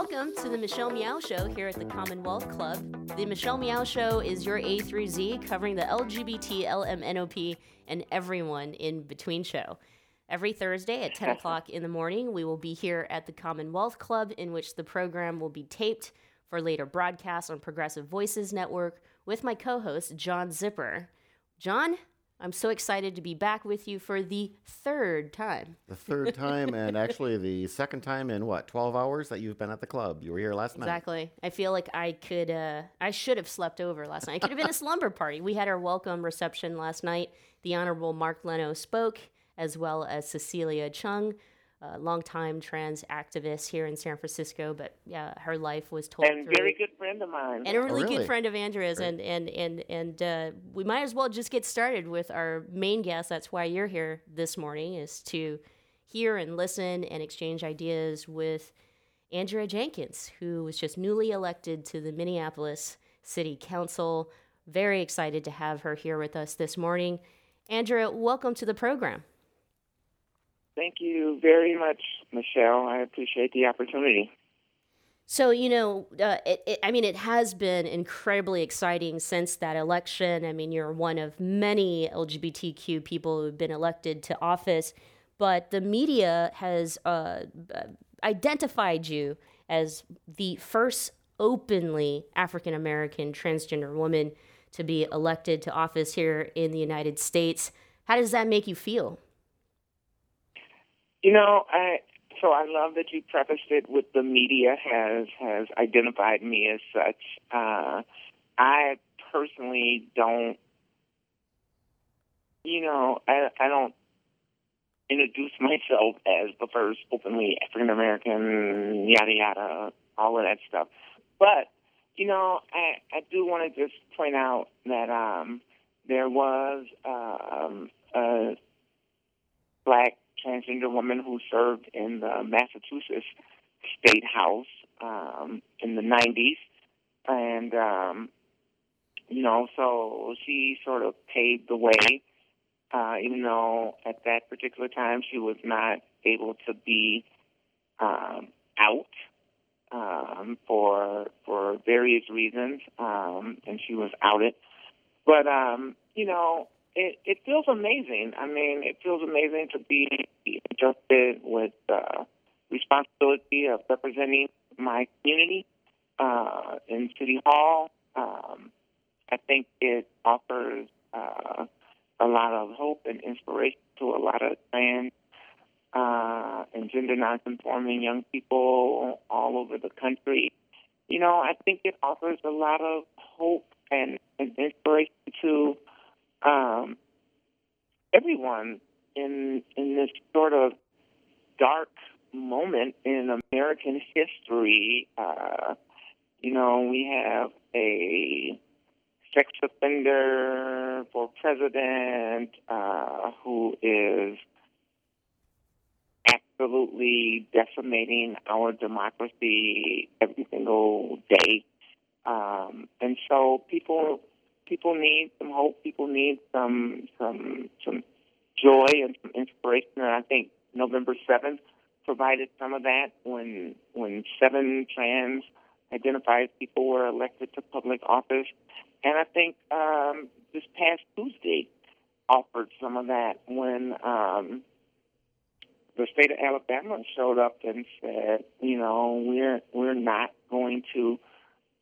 Welcome to the Michelle Meow Show here at the Commonwealth Club. The Michelle Meow Show is your A through Z covering the LGBT, LMNOP, and everyone in between show. Every Thursday at 10 o'clock in the morning, we will be here at the Commonwealth Club, in which the program will be taped for later broadcast on Progressive Voices Network with my co host, John Zipperer. John, I'm so excited to be back with you for the third time. The third time, and actually the second time in what, 12 hours that you've been at the club? You were here last exactly. night. Exactly. I feel like I could, uh, I should have slept over last night. It could have been a slumber party. We had our welcome reception last night. The Honorable Mark Leno spoke, as well as Cecilia Chung a longtime trans activist here in San Francisco, but yeah, her life was told and through, very good friend of mine, and a really, oh, really? good friend of Andrea's, Great. and and and and uh, we might as well just get started with our main guest. That's why you're here this morning is to hear and listen and exchange ideas with Andrea Jenkins, who was just newly elected to the Minneapolis City Council. Very excited to have her here with us this morning. Andrea, welcome to the program. Thank you very much, Michelle. I appreciate the opportunity. So, you know, uh, it, it, I mean, it has been incredibly exciting since that election. I mean, you're one of many LGBTQ people who've been elected to office, but the media has uh, identified you as the first openly African American transgender woman to be elected to office here in the United States. How does that make you feel? You know, I so I love that you prefaced it with the media has has identified me as such. Uh, I personally don't, you know, I I don't introduce myself as the first openly African American, yada yada, all of that stuff. But you know, I I do want to just point out that um, there was um, a black transgender woman who served in the Massachusetts State House um, in the 90s. And, um, you know, so she sort of paved the way, uh, even though at that particular time she was not able to be um, out um, for for various reasons, um, and she was outed. But um, you know, it, it feels amazing. I mean, it feels amazing to be entrusted with the responsibility of representing my community uh, in City Hall. Um, I think it offers uh, a lot of hope and inspiration to a lot of trans uh, and gender nonconforming young people all over the country. You know, I think it offers a lot of hope and, and inspiration to um, everyone in in this sort of dark moment in American history. Uh, you know, we have a sex offender for president uh, who is absolutely decimating our democracy every single day. Um, and so people people need some hope. People need some some some joy and some inspiration. And I think November seventh provided some of that when when seven trans identified people were elected to public office. And I think um, this past Tuesday offered some of that when um, the state of Alabama showed up and said, you know, we're we're not going to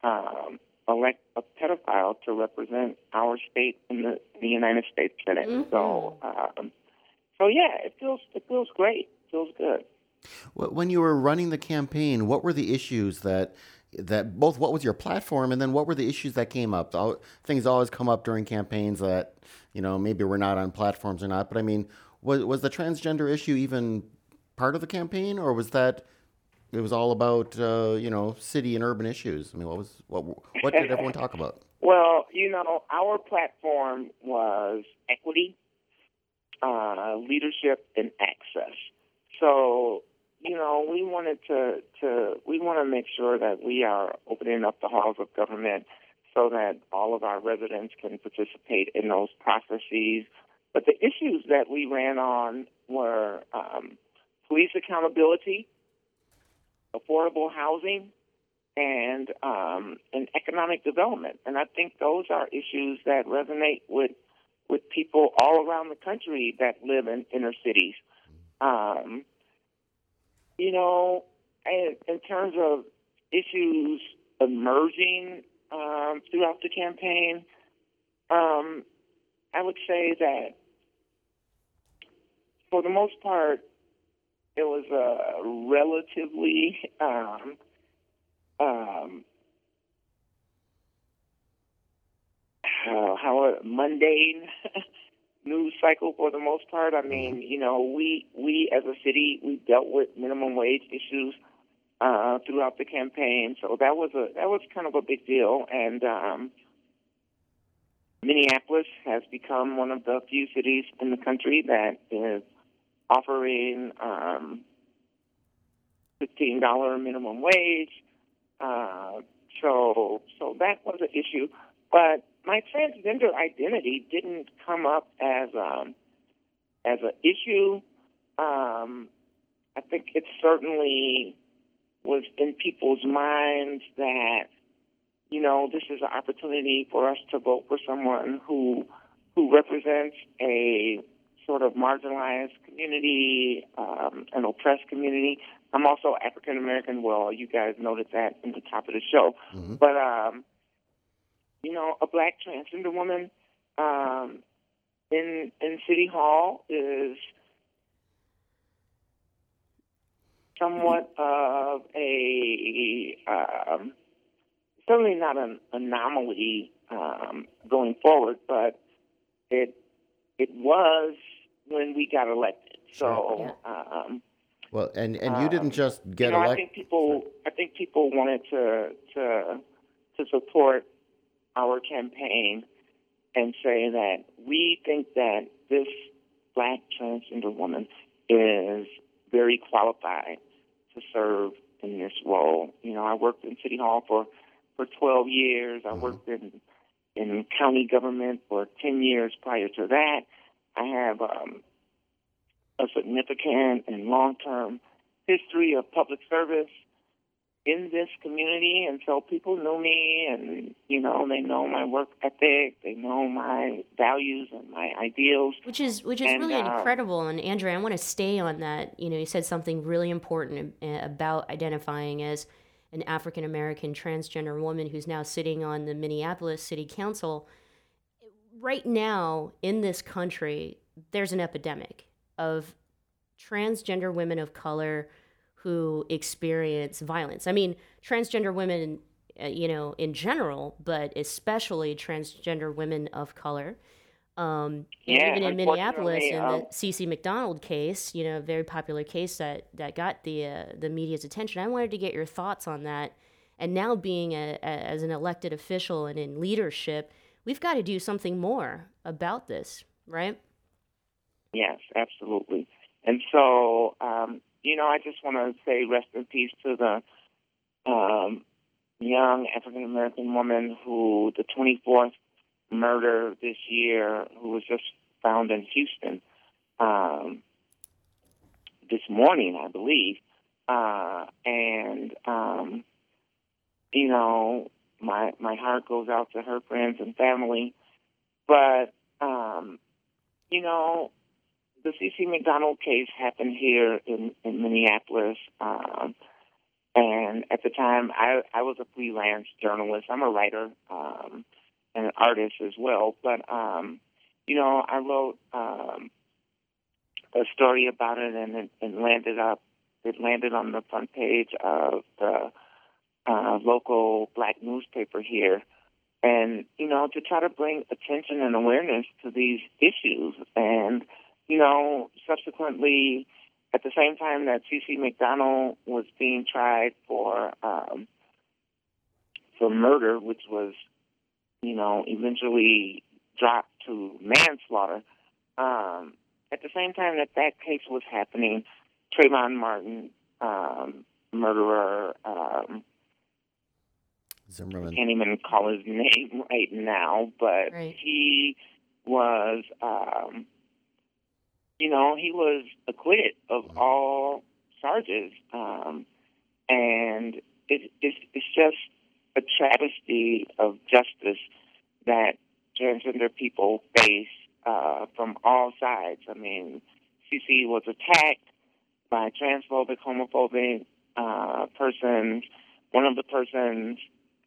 um, elect a pedophile to represent our state in the, the United States Senate. Mm-hmm. So, um, so yeah, it feels it feels great. It feels good. When you were running the campaign, what were the issues that that both what was your platform and then what were the issues that came up? Al- Things always come up during campaigns that you know maybe we're not on platforms or not. But I mean, was was the transgender issue even part of the campaign, or was that it was all about uh, you know city and urban issues? I mean, what was what what did everyone talk about? Well, you know, our platform was equity, uh, leadership, and access. So, you know, we wanted to, to we want to make sure that we are opening up the halls of government so that all of our residents can participate in those processes. But the issues that we ran on were um, police accountability, affordable housing, and um, and economic development. And I think those are issues that resonate with with people all around the country that live in inner cities. Um, you know, and in terms of issues emerging um, throughout the campaign, um, I would say that for the most part, it was a relatively um, um, how, how mundane news cycle for the most part. I mean, you know, we we as a city we dealt with minimum wage issues uh, throughout the campaign, so that was a that was kind of a big deal. And um, Minneapolis has become one of the few cities in the country that is offering um, fifteen dollar minimum wage. Uh, so so that was an issue, but my transgender identity didn't come up as um, as an issue. Um, I think it certainly was in people's minds that you know this is an opportunity for us to vote for someone who who represents a sort of marginalized community, um, an oppressed community. I'm also African American. Well, you guys noted that in the top of the show, Mm-hmm. but um, you know, a black transgender woman um, in in City Hall is somewhat of a um, certainly not an anomaly um, going forward, but it it was when we got elected. So. Um, Well, and and you didn't um, just get you know, I think people. I think people wanted to to to support our campaign and say that we think that this black transgender woman is very qualified to serve in this role. You know, I worked in City Hall for for 12 years. I worked in in county government for 10 years prior to that. I have um, a significant and long-term history of public service in this community, and so people know me, and you know they know my work ethic, they know my values and my ideals. Which is which is And, really uh, incredible. And Andrea, I want to stay on that. You know, you said something really important uh, about identifying as an African American transgender woman who's now sitting on the Minneapolis City Council. Right now in this country, there's an epidemic of transgender women of color who experience violence. I mean, transgender women, uh, you know, in general, but especially transgender women of color. Um, Yeah, even in Minneapolis, in the um, CeCe McDonald case, you know, a very popular case that that got the uh, the media's attention. I wanted to get your thoughts on that. And now, being a, a, as an elected official and in leadership, we've got to do something more about this, right? Yes, absolutely. And so, um, you know, I just want to say rest in peace to the um, young African American woman who, the 24th murder this year, who was just found in Houston um, this morning, I believe. Uh, and, um, you know, my my heart goes out to her friends and family. But, um, you know, the CeCe McDonald case happened here in, in Minneapolis, um, And at the time, I, I was a freelance journalist. I'm a writer um, and an artist as well. But, um, you know, I wrote um, a story about it and it, it landed up, it landed on the front page of the uh, local black newspaper here. And, you know, to try to bring attention and awareness to these issues. And, you know, subsequently, at the same time that CeCe McDonald was being tried for um, for murder, which was, you know, eventually dropped to manslaughter. Um, at the same time that that case was happening, Trayvon Martin, um, murderer, um, Zimmerman. I can't even call his name right now, but Right. he was, um, you know, he was acquitted of all charges, um, and it, it's it's just a travesty of justice that transgender people face uh, from all sides. I mean, CeCe was attacked by transphobic, homophobic uh, persons. One of the persons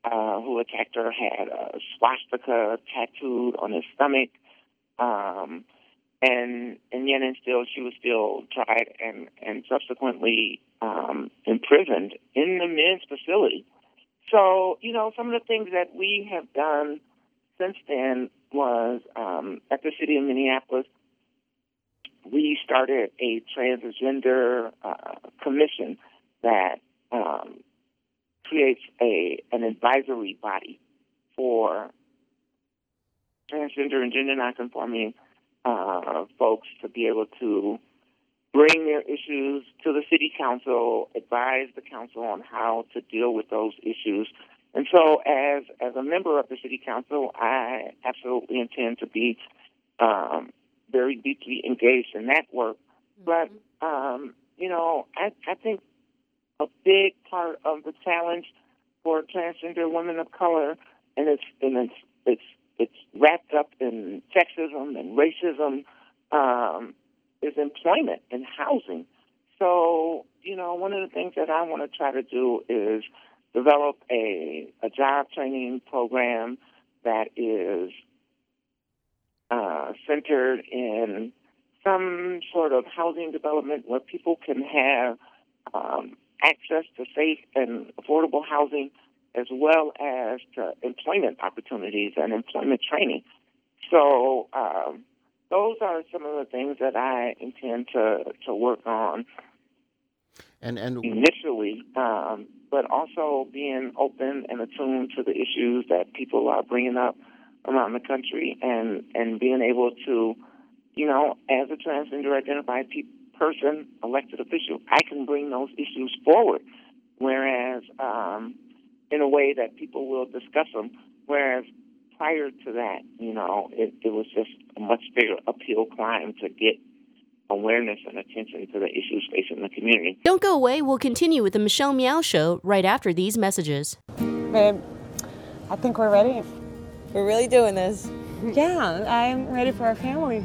uh, who attacked her had a swastika tattooed on his stomach, um, and yet and still she was still tried and and subsequently um, imprisoned in the men's facility. So you know some of the things that we have done since then was um, at the city of Minneapolis. We started a transgender uh, commission that um, creates a an advisory body for transgender and gender nonconforming uh, folks to be able to bring their issues to the city council, advise the council on how to deal with those issues. And so, as as a member of the city council, I absolutely intend to be um, very deeply engaged in that work. But um, you know, I, I think a big part of the challenge for transgender women of color, and it's and it's it's it's wrapped up in sexism and racism, um, is employment and housing. So you know, one of the things that I want to try to do is develop a a job training program that is uh, centered in some sort of housing development where people can have um, access to safe and affordable housing as well as to employment opportunities and employment training. So um, those are some of the things that I intend to, to work on And and initially, um, but also being open and attuned to the issues that people are bringing up around the country and, and being able to, you know, as a transgender identified pe- person, elected official, I can bring those issues forward. Whereas, um, in a way that people will discuss them. Whereas prior to that, you know, it, it was just a much bigger uphill climb to get awareness and attention to the issues facing the community. Don't go away. We'll continue with the Michelle Meow Show right after these messages. Babe, I think we're ready. We're really doing this. Yeah, I'm ready for our family.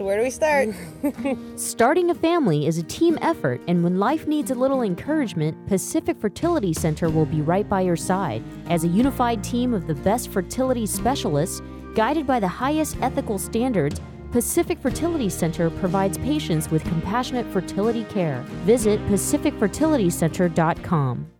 So, where do we start? Starting a family is a team effort, and when life needs a little encouragement, Pacific Fertility Center will be right by your side. As a unified team of the best fertility specialists, guided by the highest ethical standards, Pacific Fertility Center provides patients with compassionate fertility care. Visit pacificfertilitycenter.com.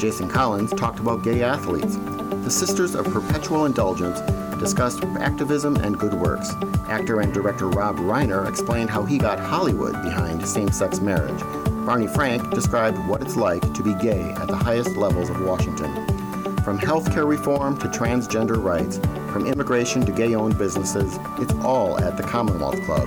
Jason Collins talked about gay athletes. The Sisters of Perpetual Indulgence discussed activism and good works. Actor and director Rob Reiner explained how he got Hollywood behind same sex marriage. Barney Frank described what it's like to be gay at the highest levels of Washington. From healthcare reform to transgender rights, from immigration to gay owned businesses, it's all at the Commonwealth Club.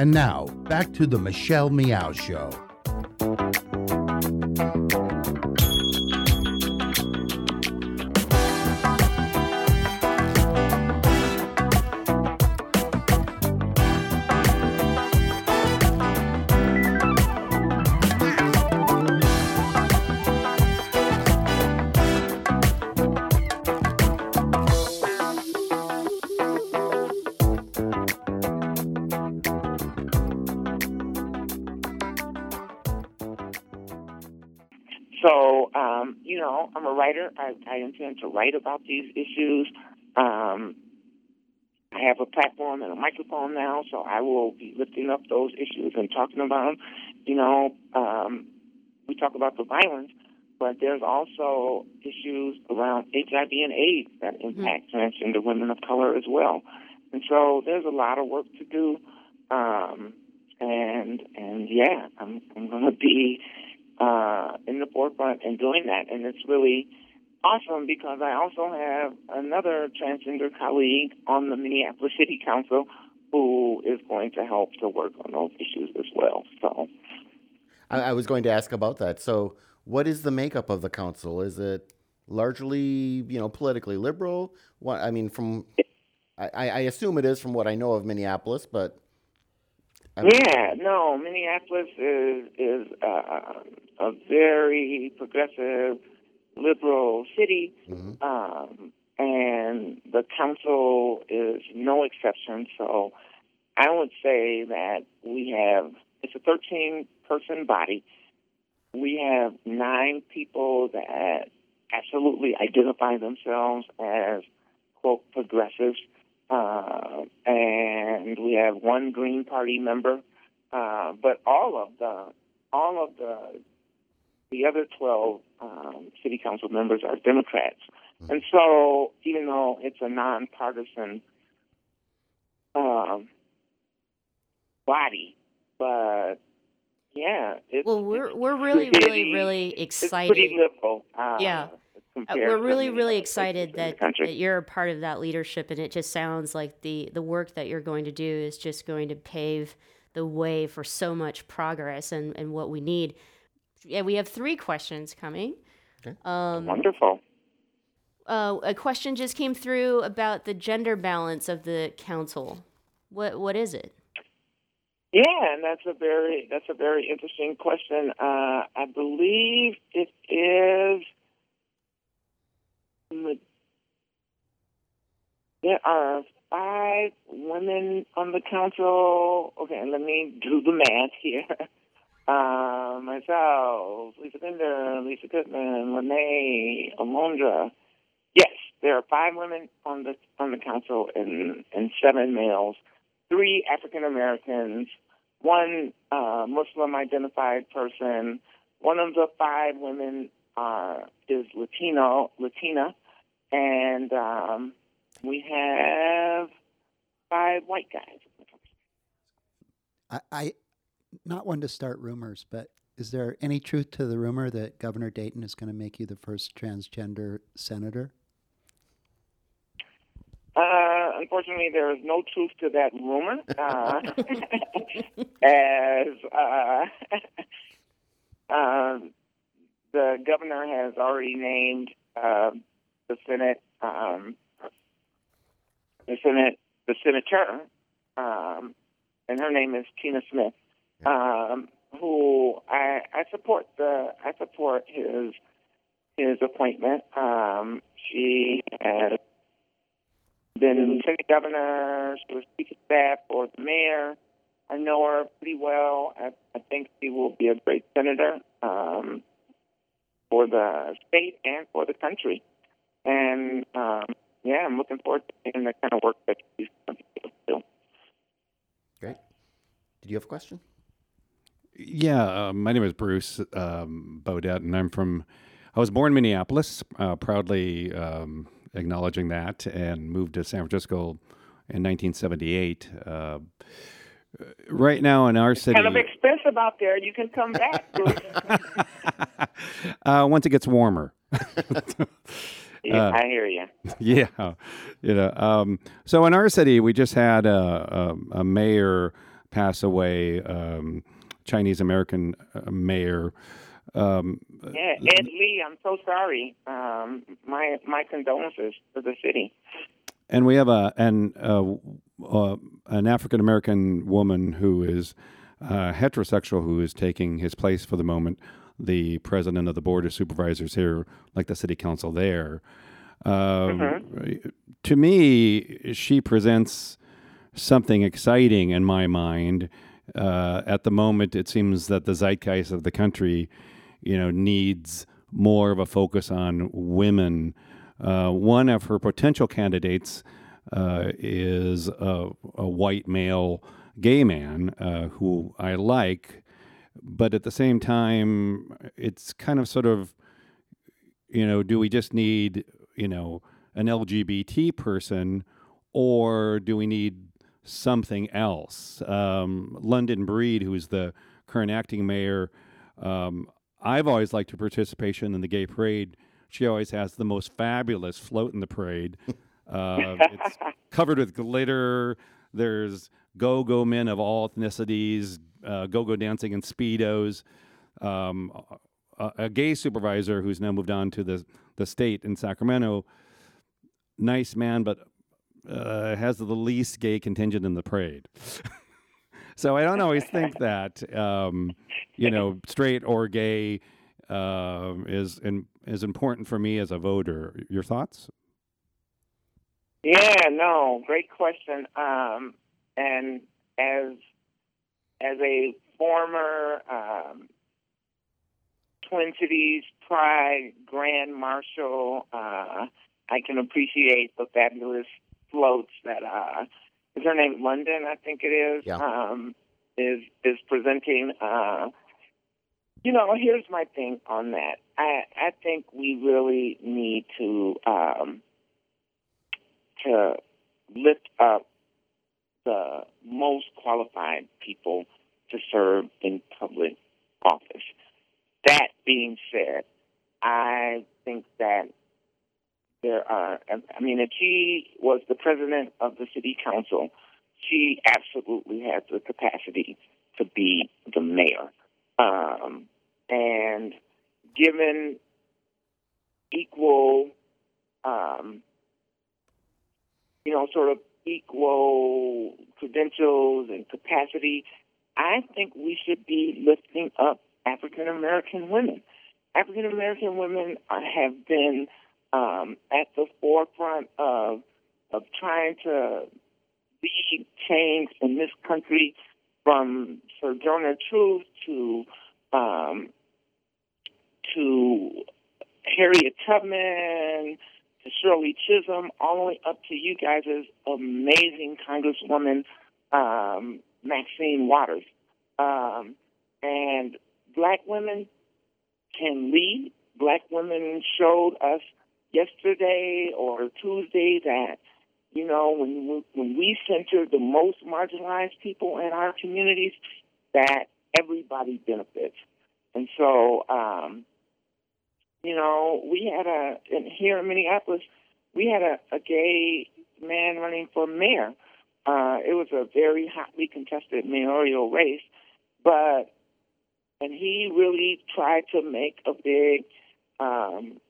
And now, back to the Michelle Meow Show. I, I intend to write about these issues. Um, I have a platform and a microphone now, so I will be lifting up those issues and talking about them. You know, um, we talk about the violence, but there's also issues around HIV and AIDS that impact transgender women of color as well. And so there's a lot of work to do. Um, and and yeah, I'm I'm going to be uh, in the forefront and doing that, and it's really awesome because I also have another transgender colleague on the Minneapolis City Council who is going to help to work on those issues as well. So I, I was going to ask about that. So, what is the makeup of the council? Is it largely, you know, politically liberal? What I mean, from I, I assume it is from what I know of Minneapolis, but I mean- yeah, no, Minneapolis is is uh, a very progressive, liberal city, um, and the council is no exception. So, I would say that we have it's a 13 person body. We have nine people that absolutely identify themselves as quote progressives. Uh, and we have one Green Party member, uh, but all of the all of the the other twelve um, city council members are Democrats, and so even though it's a nonpartisan um, body, but yeah, it's, Well, we're we're really pretty- really really it's excited. pretty liberal. Uh, yeah. Uh, we're really really excited places in the that, that you're a part of that leadership and it just sounds like the the work that you're going to do is just going to pave the way for so much progress and and what we need yeah we have three questions coming um, Wonderful. uh, a question just came through about the gender balance of the council what what is it Yeah, and that's a very that's a very interesting question. Uh, I believe it is. There are five women on the council. Okay, let me do the math here. Uh, myself, Lisa Bender, Lisa Goodman, Lene, Alondra. Yes, there are five women on the on the council and and seven males three African Americans, one uh, Muslim identified person. One of the five women uh, is Latino, Latina, and um, we have five white guys. I, I not one to start rumors, but is there any truth to the rumor that Governor Dayton is going to make you the first transgender senator? Uh, unfortunately, there is no truth to that rumor, uh, as uh, um, the governor has already named uh, the Senate, um, the Senate, the senator, um, and her name is Tina Smith, um, who I, I support the I support his his appointment. Um, she has been lieutenant governor, she was chief of staff for the mayor. I know her pretty well. I, I think she will be a great senator um, for the state and for the country. And um, yeah, I'm looking forward to seeing the kind of work that he's going to do. Great. Did you have a question? Yeah, uh, my name is Bruce um, Baudet, and I'm from. I was born in Minneapolis, uh, proudly um, acknowledging that, and moved to San Francisco in 1978. Uh, right now in our city, Kind of expensive out there. You can come back. Uh, once it gets warmer. yeah, Uh, I hear you. yeah, you know. Um, so in our city, we just had a, a, a mayor pass away, um, Chinese American uh, mayor. Um, Yeah, Ed Lee, I'm so sorry. Um, my my condolences to the city. and we have a an uh, uh, an African American woman who is uh, heterosexual who is taking his place for the moment. The president of the board of supervisors here, like the city council there. Um, To me, she presents something exciting in my mind. Uh, at the moment, it seems that the zeitgeist of the country, you know, needs more of a focus on women. Uh, one of her potential candidates uh, is a, a white male gay man uh, who I like, but at the same time, it's kind of sort of, you know, do we just need, you know, an LGBT person or do we need something else? Um, London Breed, who's the current acting mayor, um, I've always liked her participation in the gay parade. She always has the most fabulous float in the parade. Uh, it's covered with glitter. There's go-go men of all ethnicities, uh, go-go dancing in speedos. Um, a, a gay supervisor who's now moved on to the the state in Sacramento. Nice man, but uh, has the least gay contingent in the parade. so I don't always think that um, you know straight or gay uh, is in, is important for me as a voter. Your thoughts? Yeah, no, great question. Um, and as as a former um, Twin Cities Pride Grand Marshal, uh, I can appreciate the fabulous floats that uh, is her name London, I think it is. Yeah. Um, is is presenting. Uh, you know, here's my thing on that. I I think we really need to. Um, to lift up the most qualified people to serve in public office. That being said, I think that there are, I mean, if she was the president of the city council, she absolutely has the capacity to be the mayor. Um, and given equal um, you know, sort of equal credentials and capacity, I think we should be lifting up African American women. African American women uh, have been um, at the forefront of of trying to lead change in this country, from Sojourner Truth to um, to Harriet Tubman to Shirley Chisholm, all the way up to you guys' amazing Congresswoman um, Maxine Waters. Um, and black women can lead. Black women showed us yesterday or Tuesday that you know when we, when we center the most marginalized people in our communities, that everybody benefits. And so, um, you know, we had a in, here in Minneapolis, we had a, a gay man running for mayor. Uh, it was a very hotly contested mayoral race, but and he really tried to make a big um,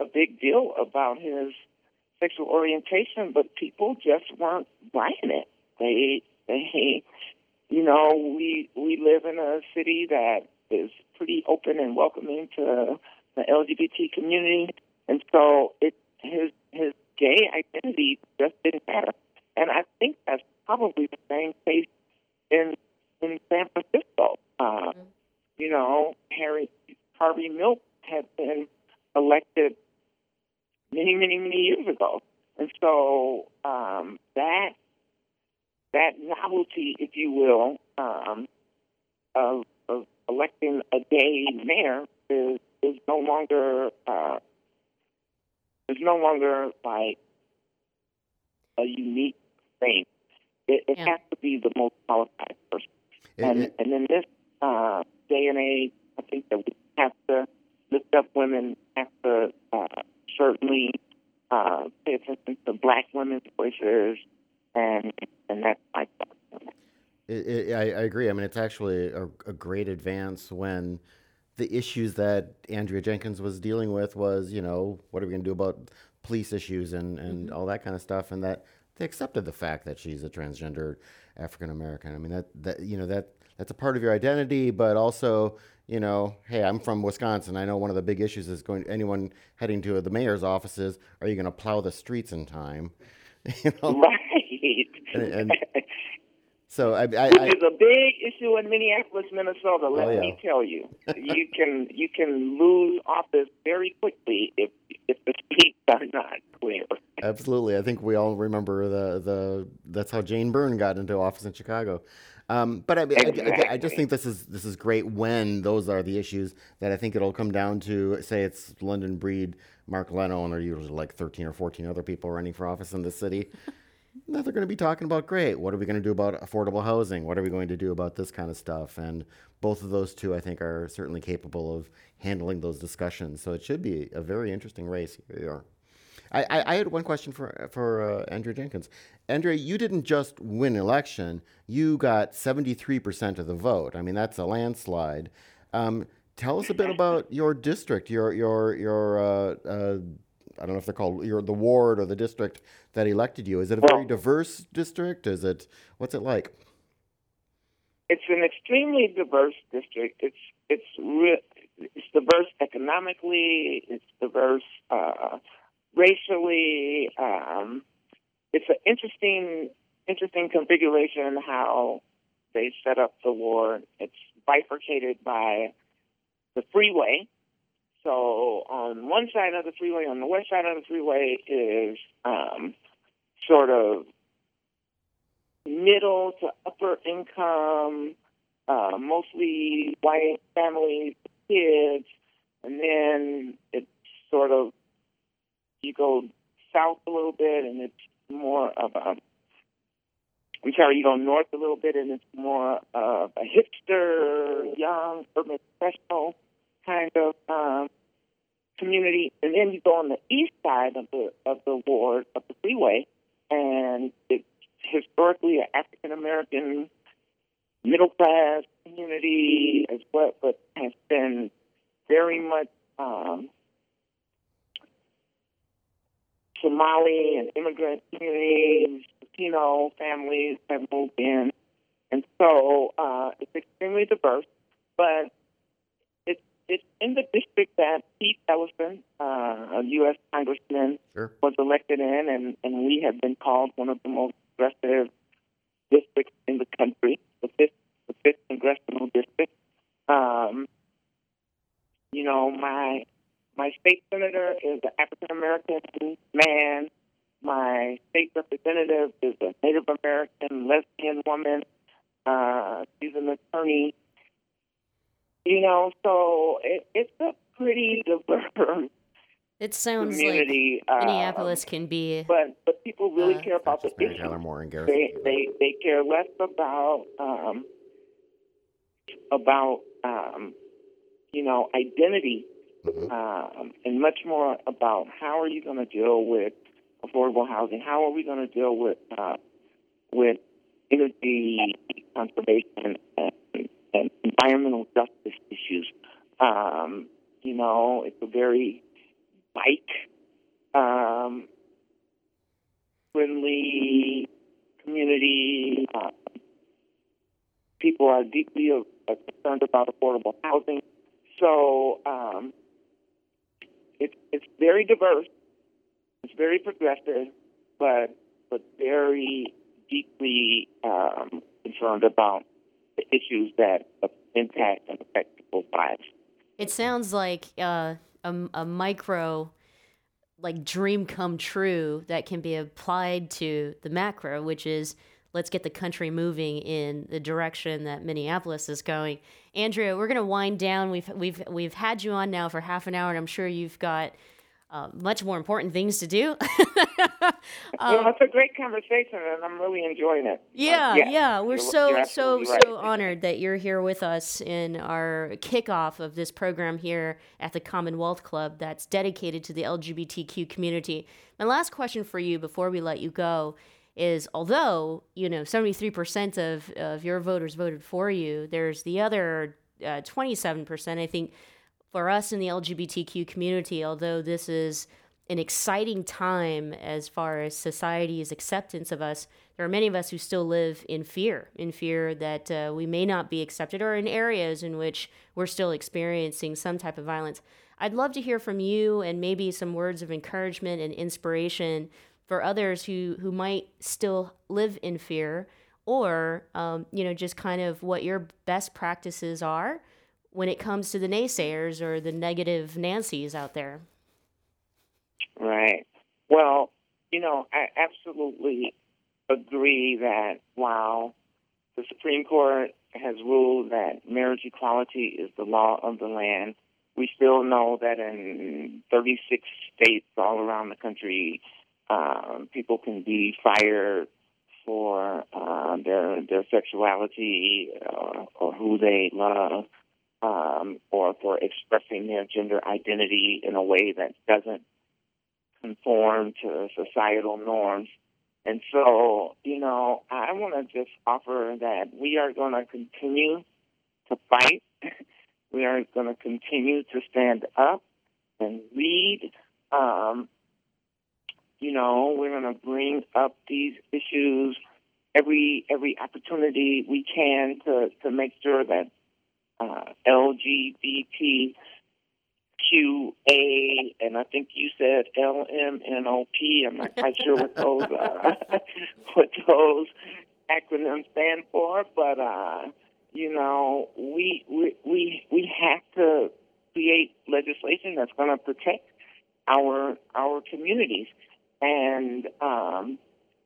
a big deal about his sexual orientation, but people just weren't buying it. They they you know we we live in a city that is pretty open and welcoming to the LGBT community, and so it his his gay identity just didn't matter. And I think that's probably the same case in in San Francisco. Uh, You know, Harry Harvey Milk had been elected many, many, many years ago, And so um, that that novelty, if you will, um, of, of electing a gay mayor is is no longer uh, is no longer like a unique thing. It, it has to be the most qualified person. and and in this uh, day and age, I think that we have to lift up women, have to uh, certainly uh, pay attention to black women's voices, and and that's my thought. It, it, I, I agree. I mean, it's actually a, a great advance when the issues that Andrea Jenkins was dealing with was, you know, what are we going to do about police issues and, and all that kind of stuff, and that they accepted the fact that she's a transgender African American. I mean, that that you know that that's a part of your identity, but also, you know, hey, I'm from Wisconsin. I know one of the big issues is going anyone heading to the mayor's offices. Are you going to plow the streets in time? you know, Right. and, and so I, I, Which is a big issue in Minneapolis, Minnesota. Let Oh, yeah. me tell you, you can you can lose office very quickly if if the streets are not clear. Absolutely, I think we all remember the the that's how Jane Byrne got into office in Chicago. Um, but I, I, I, I just think this is this is great when those are the issues that I think it'll come down to. Say it's London Breed, Mark Leno, and there are usually like thirteen or fourteen other people running for office in the city. Now they're going to be talking about great. What are we going to do about affordable housing? What are we going to do about this kind of stuff? And both of those two, I think, are certainly capable of handling those discussions. So it should be a very interesting race. Here you are. I, I, I had one question for for uh, Andrea Jenkins. Andrea, you didn't just win election; you got seventy three percent of the vote. I mean, that's a landslide. Um, tell us a bit about your district, your your your. Uh, uh, I don't know if they're called your the ward or the district that elected you. Is it a very diverse district? Is it what's it like? It's an extremely diverse district. It's it's re- it's diverse economically. It's diverse uh, racially. Um, it's an interesting interesting configuration how they set up the war. It's bifurcated by the freeway. So on one side of the freeway, on the west side of the freeway, is um, sort of middle to upper income, uh, mostly white families, kids, and then it's sort of you go south a little bit, and it's more of a. I'm sorry, you go north a little bit, and it's more of a hipster, young, urban professional kind of um, community. And then you go on the east side of the of the ward of the freeway, and it's historically an African American middle class community as well, but has been very much um, Somali and immigrant communities, Latino families have moved in, and so uh, it's extremely diverse. But it's it's in the district that Pete Ellison, uh, a U.S. congressman, Sure. was elected in, and and we have been called one of the most progressive districts in the country, the fifth the fifth congressional district. Um, you know, my my state senator is an African American man. My state representative is a Native American lesbian woman. Uh, she's an attorney. You know, so it, it's a pretty diverse It sounds community. like uh, Minneapolis can be. but but people really Uh, care about the Mary issue. Tyler Moore and Garrison. They they they care less about um, about um, you know identity um, and much more about how are you going to deal with affordable housing? How are we going to deal with uh, with energy conservation and, and environmental justice issues? Um, you know, it's a very bike um, friendly community. Uh, people are deeply concerned about affordable housing. So um, it's it's very diverse. It's very progressive, but but very deeply um, concerned about the issues that impact and affect people's lives. It sounds like uh, a, a micro like dream come true that can be applied to the macro, which is let's get the country moving in the direction that Minneapolis is going. Andrea, we're going to wind down. We've we've we've had you on now for half an hour, and I'm sure you've got uh, much more important things to do. Um, well, it's a great conversation, and I'm really enjoying it. Yeah, yeah, yeah. We're you're, so you're so right. so honored that you're here with us in our kickoff of this program here at the Commonwealth Club that's dedicated to the LGBTQ community. My last question for you before we let you go is although, you know, 73% of, of your voters voted for you, there's the other uh, 27%. I think for us in the LGBTQ community, although this is an exciting time as far as society's acceptance of us, there are many of us who still live in fear, in fear that uh, we may not be accepted, or in areas in which we're still experiencing some type of violence. I'd love to hear from you and maybe some words of encouragement and inspiration for others who, who might still live in fear, or um, you know, just kind of what your best practices are when it comes to the naysayers or the negative Nancy's out there. Right. Well, you know, I absolutely agree that while the Supreme Court has ruled that marriage equality is the law of the land, we still know that in 36 states all around the country, um, people can be fired for uh, their their sexuality uh, or who they love, um, or for expressing their gender identity in a way that doesn't conform to societal norms. And so, you know, I want to just offer that we are going to continue to fight. we are going to continue to stand up and lead. Um, you know, we're going to bring up these issues every every opportunity we can to to make sure that uh, LGBT QA, and I think you said LMNOP. I'm not quite sure what those uh, what those acronyms stand for, but uh, you know, we we we we have to create legislation that's going to protect our our communities, and um,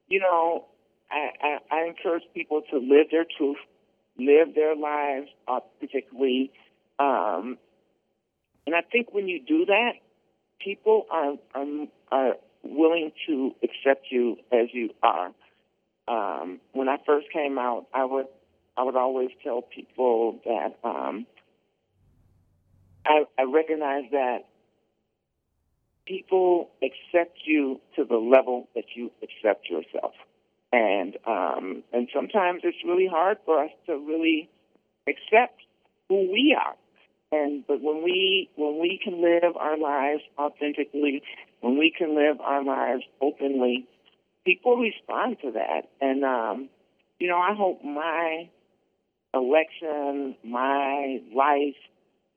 you know, I, I, I encourage people to live their truth, live their lives authentically. Um, and I think when you do that, people are are, are willing to accept you as you are. Um, when I first came out, I would I would always tell people that um, I, I recognize that people accept you to the level that you accept yourself, and um, and sometimes it's really hard for us to really accept who we are. And but when we when we can live our lives authentically, when we can live our lives openly, people respond to that. And um, you know, I hope my election, my life,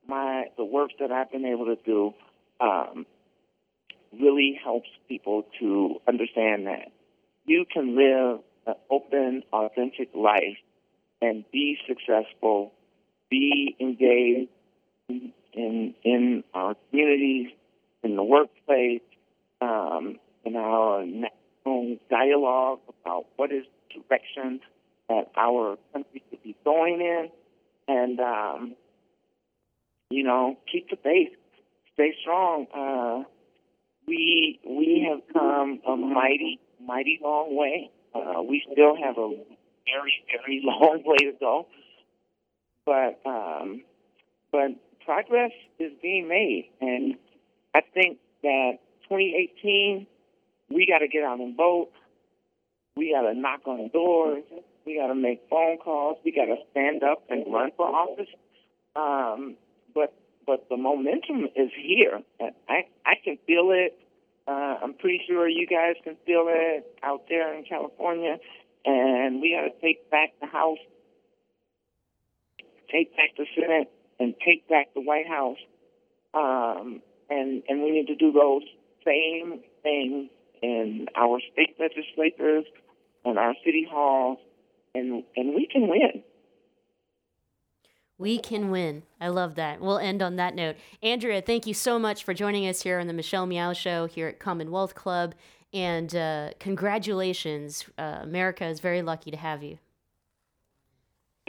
my the work that I've been able to do um, really helps people to understand that you can live an open, authentic life and be successful, be engaged in in our communities, in the workplace, um, in our national dialogue about what is the direction that our country should be going in, and um, you know, keep the faith, stay strong. Uh, we we have come a mighty mighty long way. Uh, we still have a very very long way to go, but um, but progress is being made. And I think that 2018, we got to get out and vote. We got to knock on doors. We got to make phone calls. We got to stand up and run for office. Um, but but the momentum is here. I I can feel it. Uh, I'm pretty sure you guys can feel it out there in California. And we got to take back the House, take back the Senate, and take back the White House. Um, and and we need to do those same things in our state legislatures and our city halls, and and we can win. We can win. I love that. We'll end on that note. Andrea, thank you so much for joining us here on the Michelle Meow Show here at Commonwealth Club. And uh, congratulations. Uh, America is very lucky to have you.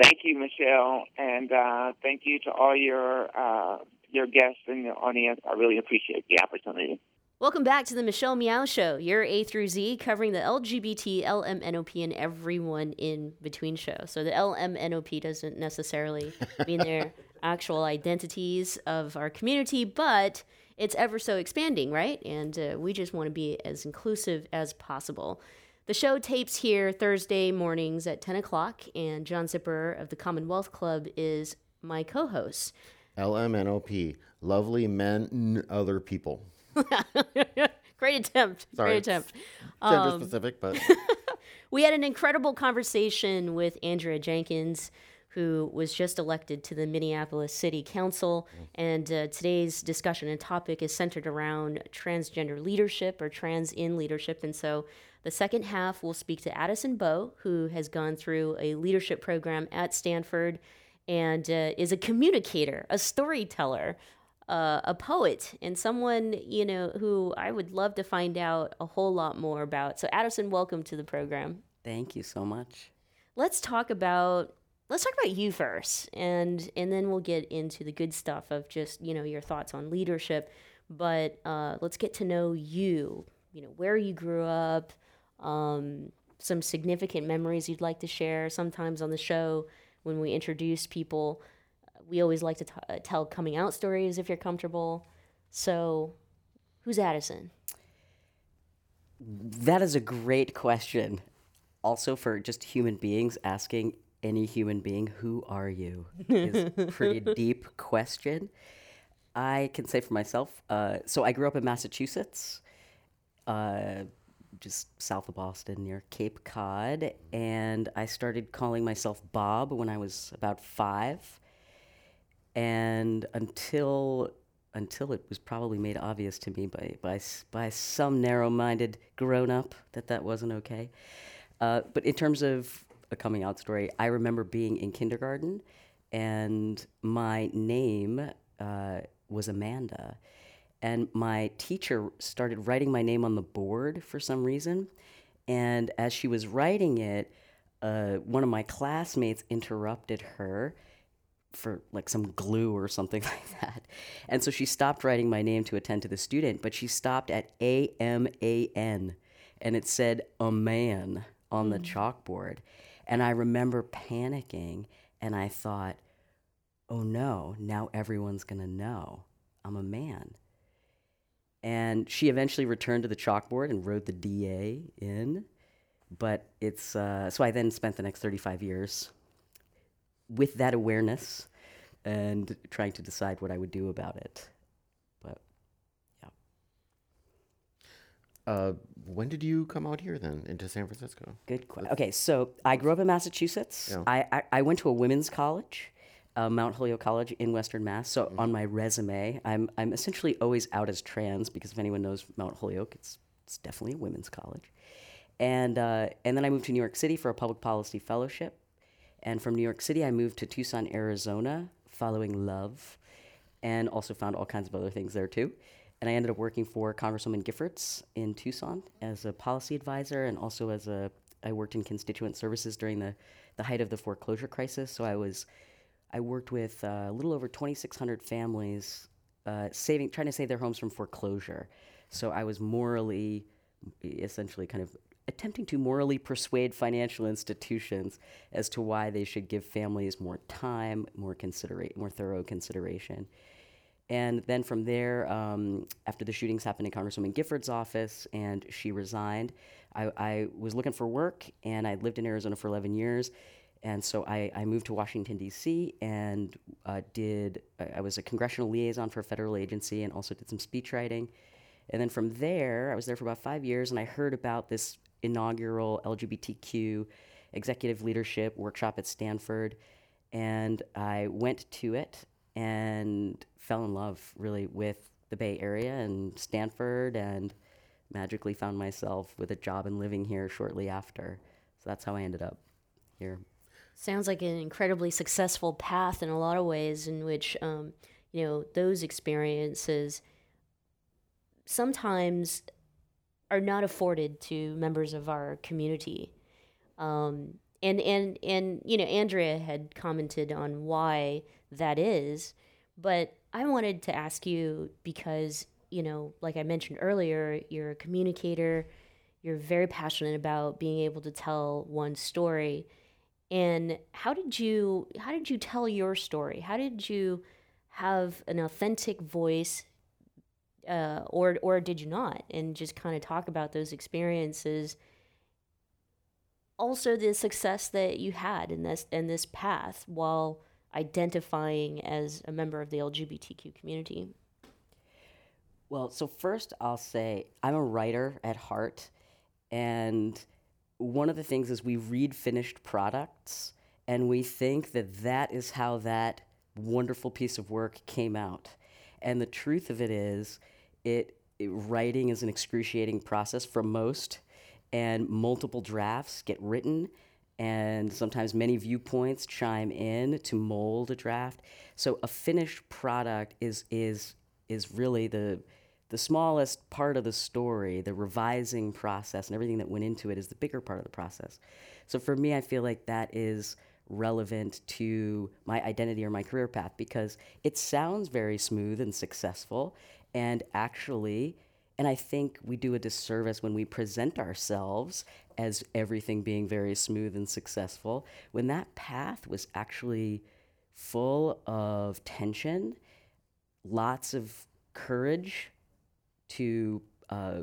Thank you, Michelle, and uh, thank you to all your uh, your guests and your audience. I really appreciate the opportunity. Welcome back to the Michelle Meow Show, your A through Z, covering the LGBT, LMNOP, and everyone in between show. So the LMNOP doesn't necessarily mean their actual identities of our community, but it's ever so expanding, right? And uh, we just want to be as inclusive as possible. The show tapes here Thursday mornings at 10 o'clock, and John Zipperer of the Commonwealth Club is my co host. LMNOP, lovely men, other people. Great attempt. Sorry, Great attempt. Gender Um, specific, but we had an incredible conversation with Andrea Jenkins, who was just elected to the Minneapolis City Council. And uh, today's discussion and topic is centered around transgender leadership or trans in leadership. And so the second half, we'll speak to Addison Beaux, who has gone through a leadership program at Stanford and uh, is a communicator, a storyteller, uh, a poet, and someone you know who I would love to find out a whole lot more about. So, Addison, welcome to the program. Thank you so much. Let's talk about let's talk about you first, and and then we'll get into the good stuff of just you know your thoughts on leadership. But uh, let's get to know you. You know where you grew up, um, some significant memories you'd like to share. Sometimes on the show when we introduce people, we always like to t- uh, tell coming out stories if you're comfortable. So, who's Addison? That is a great question. Also, for just human beings, asking any human being, who are you, is a pretty deep question. I can say for myself, uh, so I grew up in Massachusetts, uh, just south of Boston near Cape Cod, and I started calling myself Bob when I was about five. And until until it was probably made obvious to me by by by some narrow-minded grown-up that that wasn't okay. Uh, but in terms of a coming out story, I remember being in kindergarten, and my name uh, was Amanda, and my teacher started writing my name on the board for some reason, and as she was writing it, uh, one of my classmates interrupted her for like some glue or something like that. And so she stopped writing my name to attend to the student, but she stopped at A M A N and it said a man on the chalkboard. And I remember panicking and I thought, oh no, now everyone's going to know I'm a man. And she eventually returned to the chalkboard and wrote the DA in. But it's, uh, so I then spent the next 35 years with that awareness and trying to decide what I would do about it. But uh, when did you come out here then into San Francisco? good question. Okay, so I grew up in Massachusetts. Yeah. I, I, I went to a women's college, uh, Mount Holyoke College in Western Mass. So on my resume, I'm, I'm essentially always out as trans because if anyone knows Mount Holyoke, it's, it's definitely a women's college. And, uh, and then I moved to New York City for a public policy fellowship. And from New York City, I moved to Tucson, Arizona, following love, and also found all kinds of other things there too. And I ended up working for Congresswoman Giffords in Tucson as a policy advisor, and also as a I worked in constituent services during the, the height of the foreclosure crisis. So I was I worked with uh, a little over 2,600 families, uh, saving trying to save their homes from foreclosure. So I was morally, essentially, kind of attempting to morally persuade financial institutions as to why they should give families more time, more considerate, more thorough consideration. And then from there, um, after the shootings happened in Congresswoman Giffords' office and she resigned, I, I was looking for work and I lived in Arizona for 11 years. And so I, I moved to Washington, D.C., and uh, did, I was a congressional liaison for a federal agency and also did some speech writing. And then from there, I was there for about five years, and I heard about this inaugural LGBTQ executive leadership workshop at Stanford. And I went to it and fell in love really with the Bay Area and Stanford, and magically found myself with a job and living here shortly after. So that's how I ended up here. Sounds like an incredibly successful path in a lot of ways, in which um, you know those experiences sometimes are not afforded to members of our community. Um, and and and you know, Andrea had commented on why that is, but I wanted to ask you because you know, like I mentioned earlier, you're a communicator. You're very passionate about being able to tell one story. And how did you how did you tell your story? How did you have an authentic voice uh, or or did you not? And just kind of talk about those experiences. Also, the success that you had in this in this path while identifying as a member of the LGBTQ community. Well, so first I'll say I'm a writer at heart, and one of the things is we read finished products and we think that that is how that wonderful piece of work came out. And the truth of it is, it, it writing is an excruciating process for most, and multiple drafts get written, and sometimes many viewpoints chime in to mold a draft. So a finished product is is is really the the smallest part of the story, the revising process and everything that went into it is the bigger part of the process. So for me, I feel like that is relevant to my identity or my career path because it sounds very smooth and successful. And actually, and I think we do a disservice when we present ourselves as everything being very smooth and successful, when that path was actually full of tension, lots of courage to uh,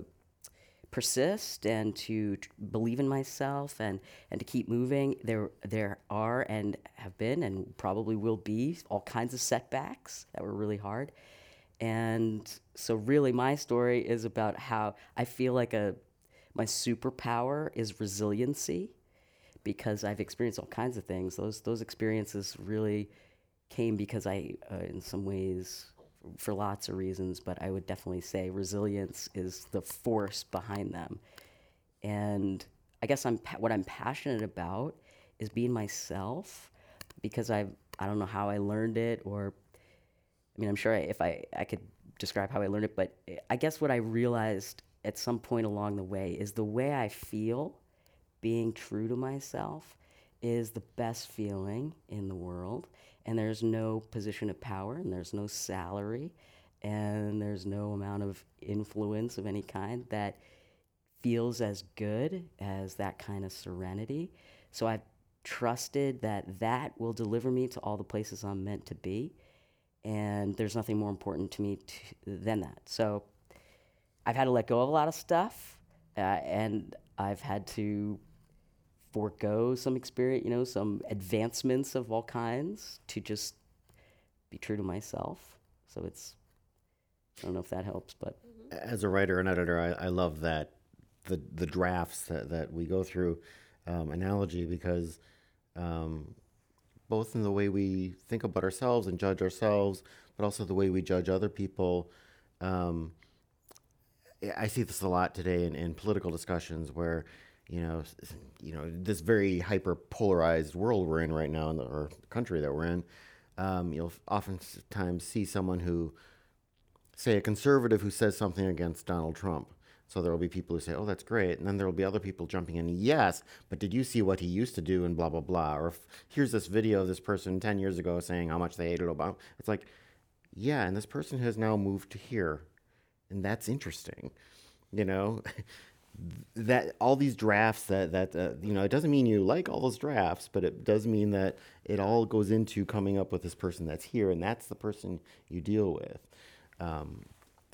persist and to t- believe in myself and, and to keep moving. There, there are and have been and probably will be all kinds of setbacks that were really hard. And so, really, my story is about how I feel like a my superpower is resiliency because I've experienced all kinds of things. Those those experiences really came because I, uh, in some ways, for lots of reasons, but I would definitely say resilience is the force behind them. And I guess I'm what I'm passionate about is being myself because I I don't know how I learned it or I mean I'm sure if I I could describe how I learned it, but I guess what I realized at some point along the way is the way I feel being true to myself is the best feeling in the world and there's no position of power and there's no salary and there's no amount of influence of any kind that feels as good as that kind of serenity. So I've trusted that that will deliver me to all the places I'm meant to be. And there's nothing more important to me to, than that. So I've had to let go of a lot of stuff, uh, and I've had to forego some experience, you know, some advancements of all kinds to just be true to myself. So it's, I don't know if that helps, but. As a writer and editor, I, I love that the the drafts that, that we go through um, analogy because um, both in the way we think about ourselves and judge ourselves, but also the way we judge other people. Um, I see this a lot today in, in political discussions where you know, you know, this very hyper polarized world we're in right now, in the, or country that we're in, um, you'll oftentimes see someone who, say, a conservative who says something against Donald Trump. So there will be people who say, "Oh, that's great," and then there will be other people jumping in. Yes, but did you see what he used to do and blah blah blah? Or here's this video of this person ten years ago saying how much they hated Obama. It's like, yeah, and this person has now moved to here, and that's interesting. You know, that all these drafts that that uh, you know it doesn't mean you like all those drafts but it does mean that it all goes into coming up with this person that's here and that's the person you deal with um,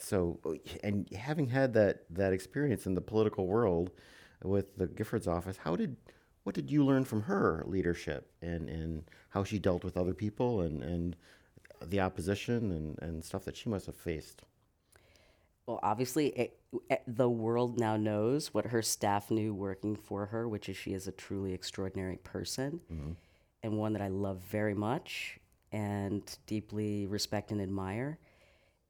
so and having had that that experience in the political world with the Giffords office how did what did you learn from her leadership and and how she dealt with other people and and the opposition and and stuff that she must have faced well, obviously, it, it, the world now knows what her staff knew working for her, which is she is a truly extraordinary person mm-hmm. and one that I love very much and deeply respect and admire.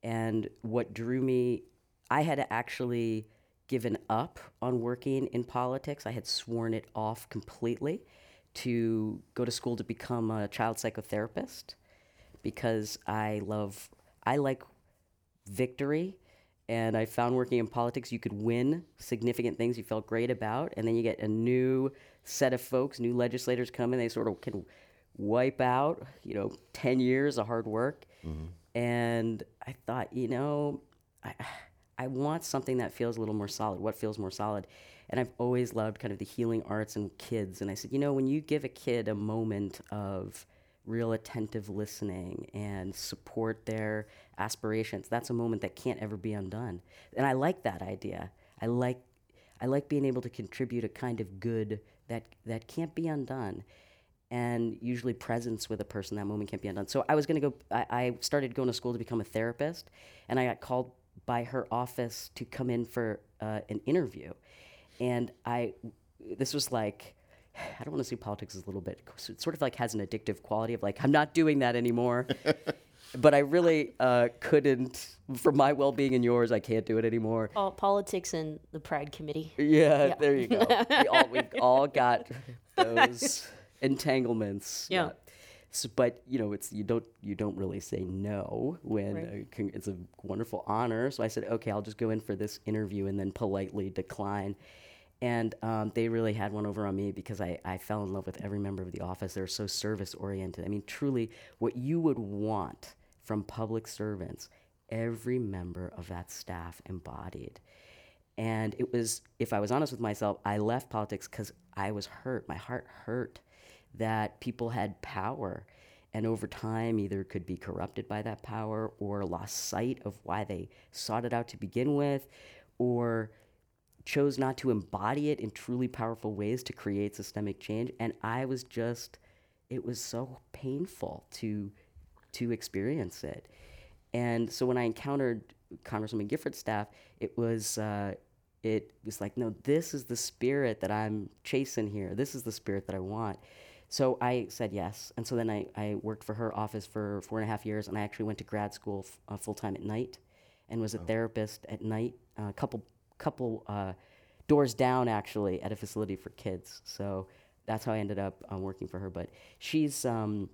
And what drew me, I had actually given up on working in politics. I had sworn it off completely to go to school to become a child psychotherapist because I love, I like victory. And I found working in politics, you could win significant things you felt great about, and then you get a new set of folks, new legislators come in, they sort of can wipe out, you know, 10 years of hard work. Mm-hmm. And I thought, you know, I, I want something that feels a little more solid. What feels more solid? And I've always loved kind of the healing arts and kids. And I said, you know, when you give a kid a moment of real attentive listening and support their aspirations, that's a moment that can't ever be undone. And I like that idea. I like I like being able to contribute a kind of good that that can't be undone. And usually presence with a person that moment can't be undone. So I was gonna go I, I started going to school to become a therapist and I got called by her office to come in for uh, an interview. And I this was like I don't want to say politics is a little bit it sort of like has an addictive quality of like I'm not doing that anymore. but I really uh, couldn't for my well-being and yours. I can't do it anymore. Pol- politics and the Pride Committee. Yeah, there you go. we all we all got those entanglements. Yeah. So, but you know, it's you don't you don't really say no when Right. uh, it's a wonderful honor. So I said, okay, I'll just go in for this interview and then politely decline. And um, they really had one over on me because I, I fell in love with every member of the office. They're so service oriented. I mean, truly, what you would want from public servants, every member of that staff embodied. And it was, if I was honest with myself, I left politics because I was hurt. My heart hurt that people had power and over time either could be corrupted by that power or lost sight of why they sought it out to begin with or chose not to embody it in truly powerful ways to create systemic change. And i was just it was so painful to to experience it. And so when i encountered congresswoman giffords' staff it was uh, it was like no this is the spirit that i'm chasing here. This is the spirit that i want so i said yes. And so then i, I worked for her office for four and a half years and i actually went to grad school f- uh, full-time at night and was a therapist at night a couple couple uh, doors down actually at a facility for kids. So that's how i ended up um, working for her. But she's um,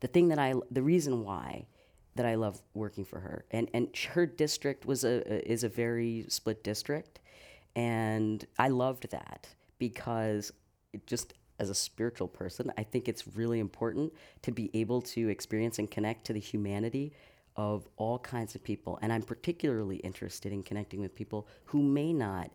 the thing that I, the reason why that I love working for her, and and her district was a a- is a very split district, and I loved that because it just as a spiritual person, I think it's really important to be able to experience and connect to the humanity of all kinds of people, and I'm particularly interested in connecting with people who may not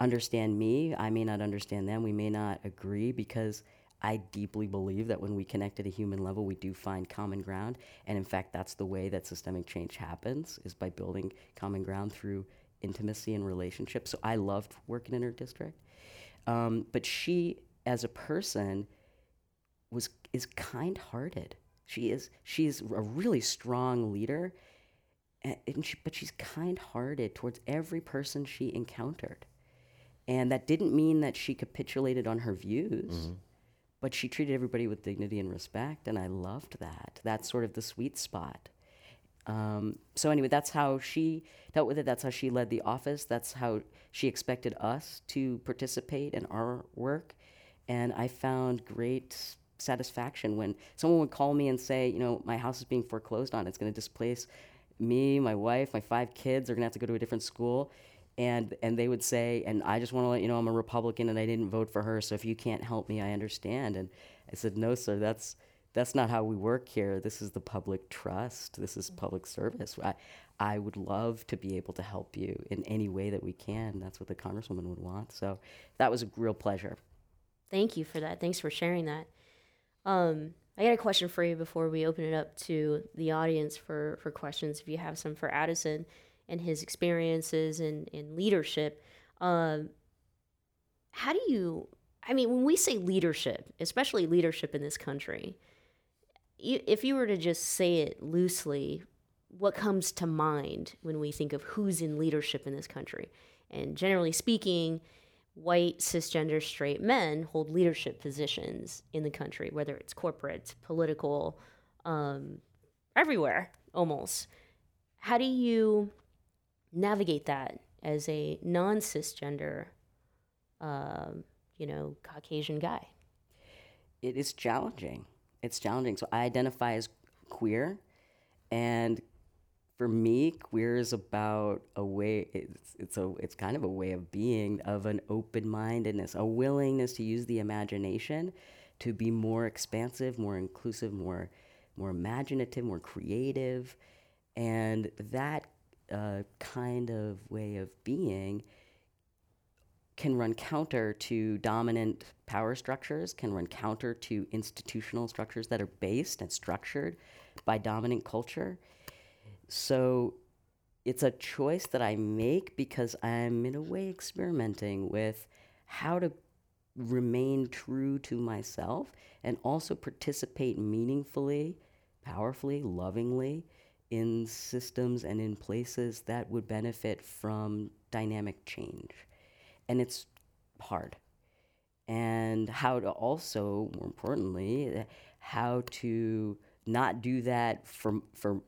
understand me. I may not understand them. We may not agree because I deeply believe that when we connect at a human level, we do find common ground. And in fact, that's the way that systemic change happens is by building common ground through intimacy and relationships. So I loved working in her district. Um, but she, as a person, was is kind-hearted. She is she is a really strong leader, and she, but she's kind-hearted towards every person she encountered. And that didn't mean that she capitulated on her views, but she treated everybody with dignity and respect, and I loved that. That's sort of the sweet spot. Um, so anyway, that's how she dealt with it. That's how she led the office. That's how she expected us to participate in our work. And I found great satisfaction when someone would call me and say, you know, my house is being foreclosed on. It's going to displace me, my wife, my five kids are going to have to go to a different school. And, and they would say, and I just want to let you know I'm a Republican and I didn't vote for her. So if you can't help me, I understand. And I said, no, sir, that's, that's not how we work here. This is the public trust. This is mm-hmm. public service. I, I would love to be able to help you in any way that we can. That's what the congresswoman would want. So that was a real pleasure. Thank you for that. Thanks for sharing that. Um, I got a question for you before we open it up to the audience for, for questions. If you have some for Addison and his experiences in, in leadership, um, how do you, I mean, when we say leadership, especially leadership in this country, you, if you were to just say it loosely, what comes to mind when we think of who's in leadership in this country? And generally speaking, white cisgender straight men hold leadership positions in the country, whether it's corporate, political, um, everywhere almost. How do you navigate that as a non cisgender, um, you know, Caucasian guy? it is challenging. It's challenging. So I identify as queer, and for me, queer is about a way. It's it's a it's kind of a way of being of an open mindedness, a willingness to use the imagination to be more expansive, more inclusive, more more imaginative, more creative, and that uh, kind of way of being can run counter to dominant power structures, can run counter to institutional structures that are based and structured by dominant culture. So it's a choice that I make because I'm, in a way, experimenting with how to remain true to myself and also participate meaningfully, powerfully, lovingly in systems and in places that would benefit from dynamic change and it's hard. And how to also, more importantly, how to not do that for, for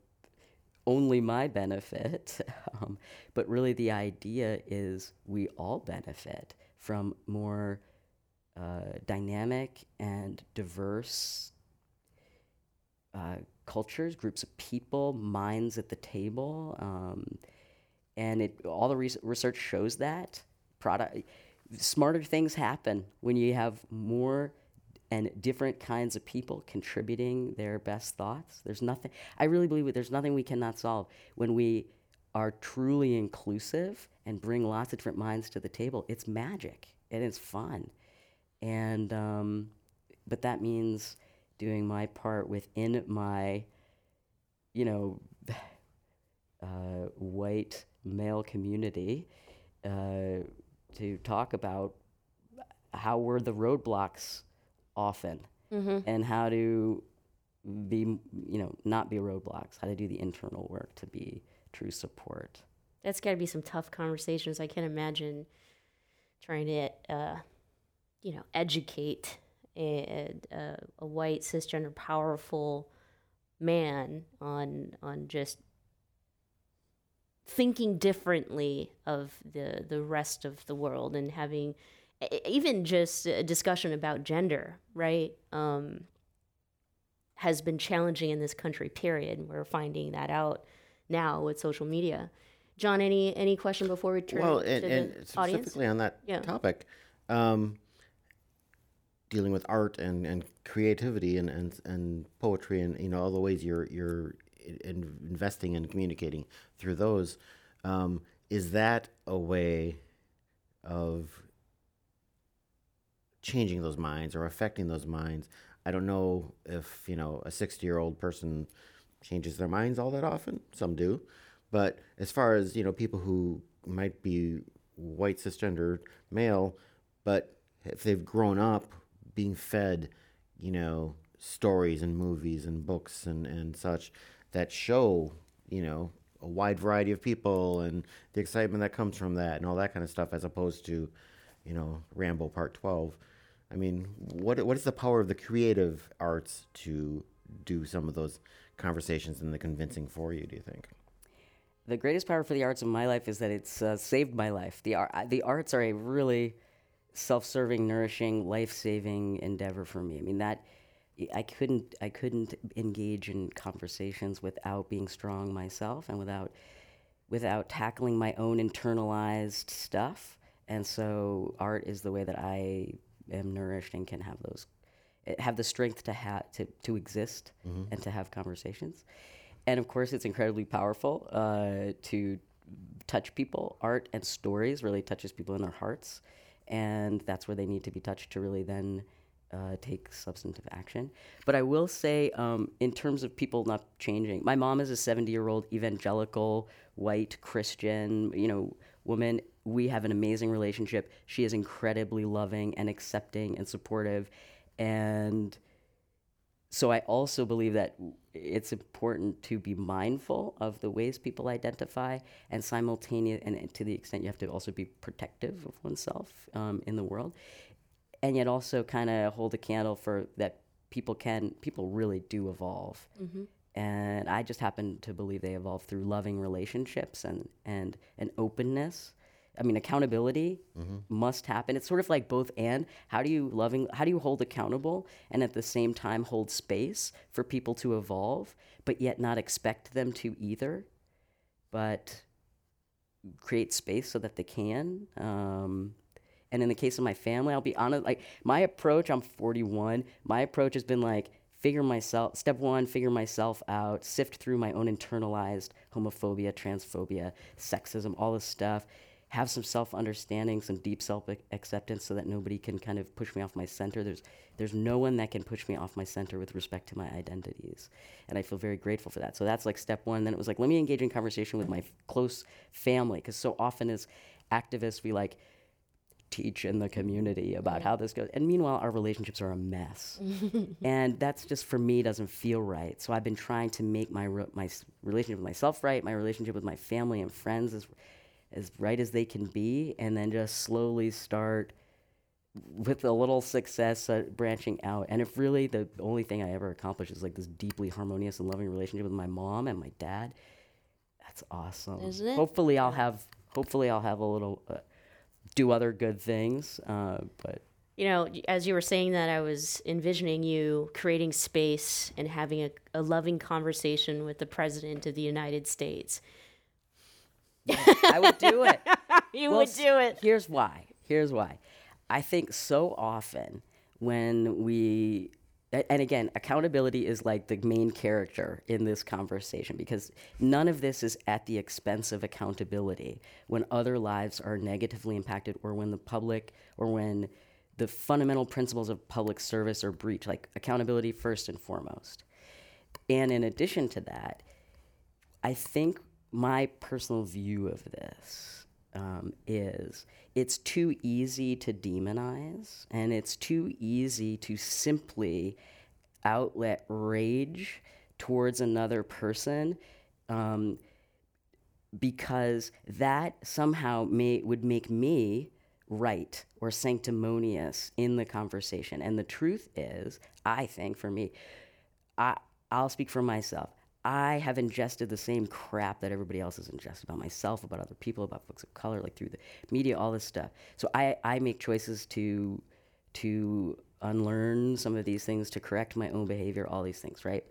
only my benefit, um, but really the idea is we all benefit from more uh, dynamic and diverse uh, cultures, groups of people, minds at the table. Um, and it, all the re- research shows that product smarter things happen when you have more and different kinds of people contributing their best thoughts. There's nothing i really believe there's nothing we cannot solve when we are truly inclusive and bring lots of different minds to the table. It's magic and it's fun. And um, but that means doing my part within my you know uh, white male community uh, to talk about how were the roadblocks often Mhm. and how to be you know not be roadblocks how to do the internal work to be true support That's got to be some tough conversations. I can't imagine trying to, uh, you know, educate a, a, a white cisgender powerful man on on just thinking differently of the the rest of the world and having even just a discussion about gender, right? Um, has been challenging in this country. Period. We're finding that out now with social media. John, any any question before we turn well, to and, the and audience? specifically on that Yeah. topic, um, dealing with art and, and creativity and, and, and poetry and you know all the ways you're you're in, investing and communicating through those, um, is that a way of changing those minds or affecting those minds? I don't know if you know a sixty year old person changes their minds all that often. Some do, but as far as you know, people who might be white cisgender male, but if they've grown up being fed, you know, stories and movies and books and, and such that show, you know, a wide variety of people and the excitement that comes from that and all that kind of stuff, as opposed to, you know, Rambo Part 12. I mean, what what is the power of the creative arts to do some of those conversations and the convincing for you? Do you think? the greatest power for the arts in my life is that it's uh, saved my life. The art, the arts are a really self-serving, nourishing, life-saving endeavor for me. I mean that I couldn't I couldn't engage in conversations without being strong myself and without without tackling my own internalized stuff. And so art is the way that I am nourished and can have those have the strength to have to, to exist Mhm. and to have conversations. And of course, it's incredibly powerful uh, to touch people. Art and stories really touches people in their hearts, and that's where they need to be touched to really then uh, take substantive action. But I will say, um, in terms of people not changing, my mom is a seventy-year-old evangelical white Christian, you know, woman. We have an amazing relationship. She is incredibly loving and accepting and supportive, and so I also believe that it's important to be mindful of the ways people identify, and simultaneous, and to the extent you have to also be protective of oneself um, in the world, and yet also kind of hold a candle for that people can, people really do evolve, Mhm. and I just happen to believe they evolve through loving relationships and and an openness, I mean, accountability must happen. It's sort of like both and. How do you loving? How do you hold accountable and at the same time hold space for people to evolve, but yet not expect them to either, but create space so that they can. Um, and in the case of my family, I'll be honest. Like my approach, I'm 41. My approach has been like figure myself. Step one, figure myself out. Sift through my own internalized homophobia, transphobia, sexism, all this stuff. Have some self understanding, some deep self acceptance, so that nobody can kind of push me off my center. There's there's no one that can push me off my center with respect to my identities, and I feel very grateful for that. So that's like step one. Then it was like let me engage in conversation with my f- close family, because so often as activists we like teach in the community about how this goes. And meanwhile, our relationships are a mess. and that's just for me doesn't feel right. So I've been trying to make my re- my relationship with myself right, my relationship with my family and friends as as right as they can be, and then just slowly start with a little success uh, branching out. And if really the only thing I ever accomplish is like this deeply harmonious and loving relationship with my mom and my dad, that's awesome. Isn't it? Hopefully, I'll have hopefully I'll have a little. Uh, do other good things, uh, but You know, as you were saying that, I was envisioning you creating space and having a, a loving conversation with the President of the United States. I would do it. You Well, would do it. Here's why. Here's why. I think so often when we and again, accountability is like the main character in this conversation because none of this is at the expense of accountability when other lives are negatively impacted or when the public or when the fundamental principles of public service are breached, like accountability first and foremost. And in addition to that, I think my personal view of this um, is it's too easy to demonize and it's too easy to simply outlet rage towards another person um, because that somehow may, would make me right or sanctimonious in the conversation. And the truth is, I think for me, I, I'll speak for myself. I have ingested the same crap that everybody else has ingested about myself, about other people, about folks of color, like through the media, all this stuff. So I, I make choices to to unlearn some of these things, to correct my own behavior, all these things, right?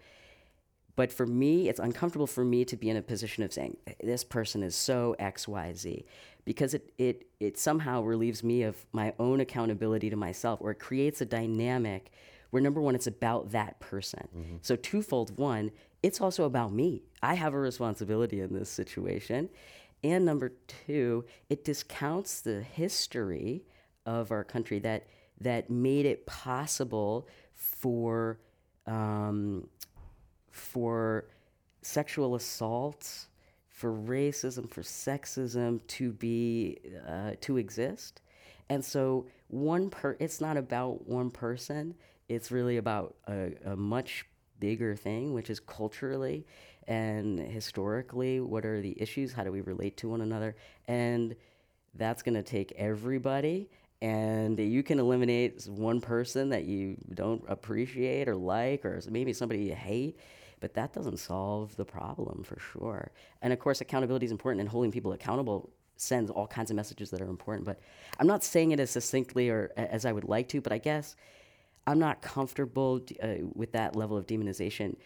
But for me, it's uncomfortable for me to be in a position of saying this person is so X, Y, Z, because it it it somehow relieves me of my own accountability to myself, or it creates a dynamic where number one, it's about that person. Mm-hmm. So twofold: one, it's also about me. I have a responsibility in this situation, and number two, it discounts the history of our country that that made it possible for um, for sexual assaults, for racism, for sexism to be uh, to exist. And so one per it's not about one person. It's really about a, a much bigger thing, which is culturally and historically, what are the issues? How do we relate to one another? And that's going to take everybody. And you can eliminate one person that you don't appreciate or like, or maybe somebody you hate, but that doesn't solve the problem for sure. And of course, accountability is important, and holding people accountable sends all kinds of messages that are important. But I'm not saying it as succinctly or as I would like to, but I guess I'm not comfortable uh, with that level of demonization,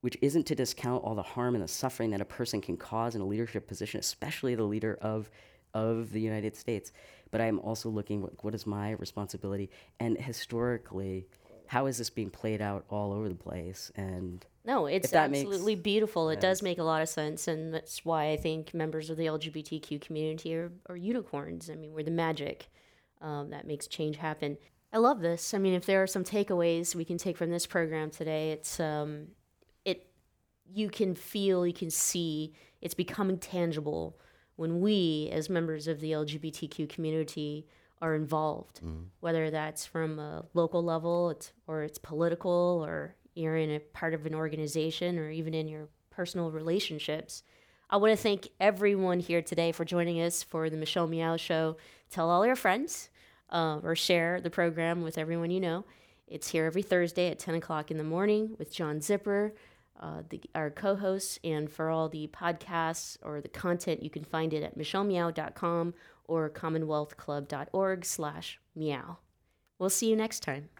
which isn't to discount all the harm and the suffering that a person can cause in a leadership position, especially the leader of of the United States. But I'm also looking what, what is my responsibility, and historically, how is this being played out all over the place? And No, it's that makes absolutely beautiful. It does make a lot of sense, and that's why I think members of the LGBTQ community are, are unicorns. I mean, we're the magic um, that makes change happen. I love this. I mean, if there are some takeaways we can take from this program today, it's um, it you can feel, you can see, it's becoming tangible when we, as members of the LGBTQ community, are involved, whether that's from a local level, it's, or it's political, or you're in a part of an organization, or even in your personal relationships. I want to thank everyone here today for joining us for the Michelle Meow Show. Tell all your friends uh, or share the program with everyone you know. It's here every Thursday at 10 o'clock in the morning with John Zipperer. uh, the, our co-hosts, and for all the podcasts or the content, you can find it at michellemeow.com or commonwealthclub.org slash meow. We'll see you next time.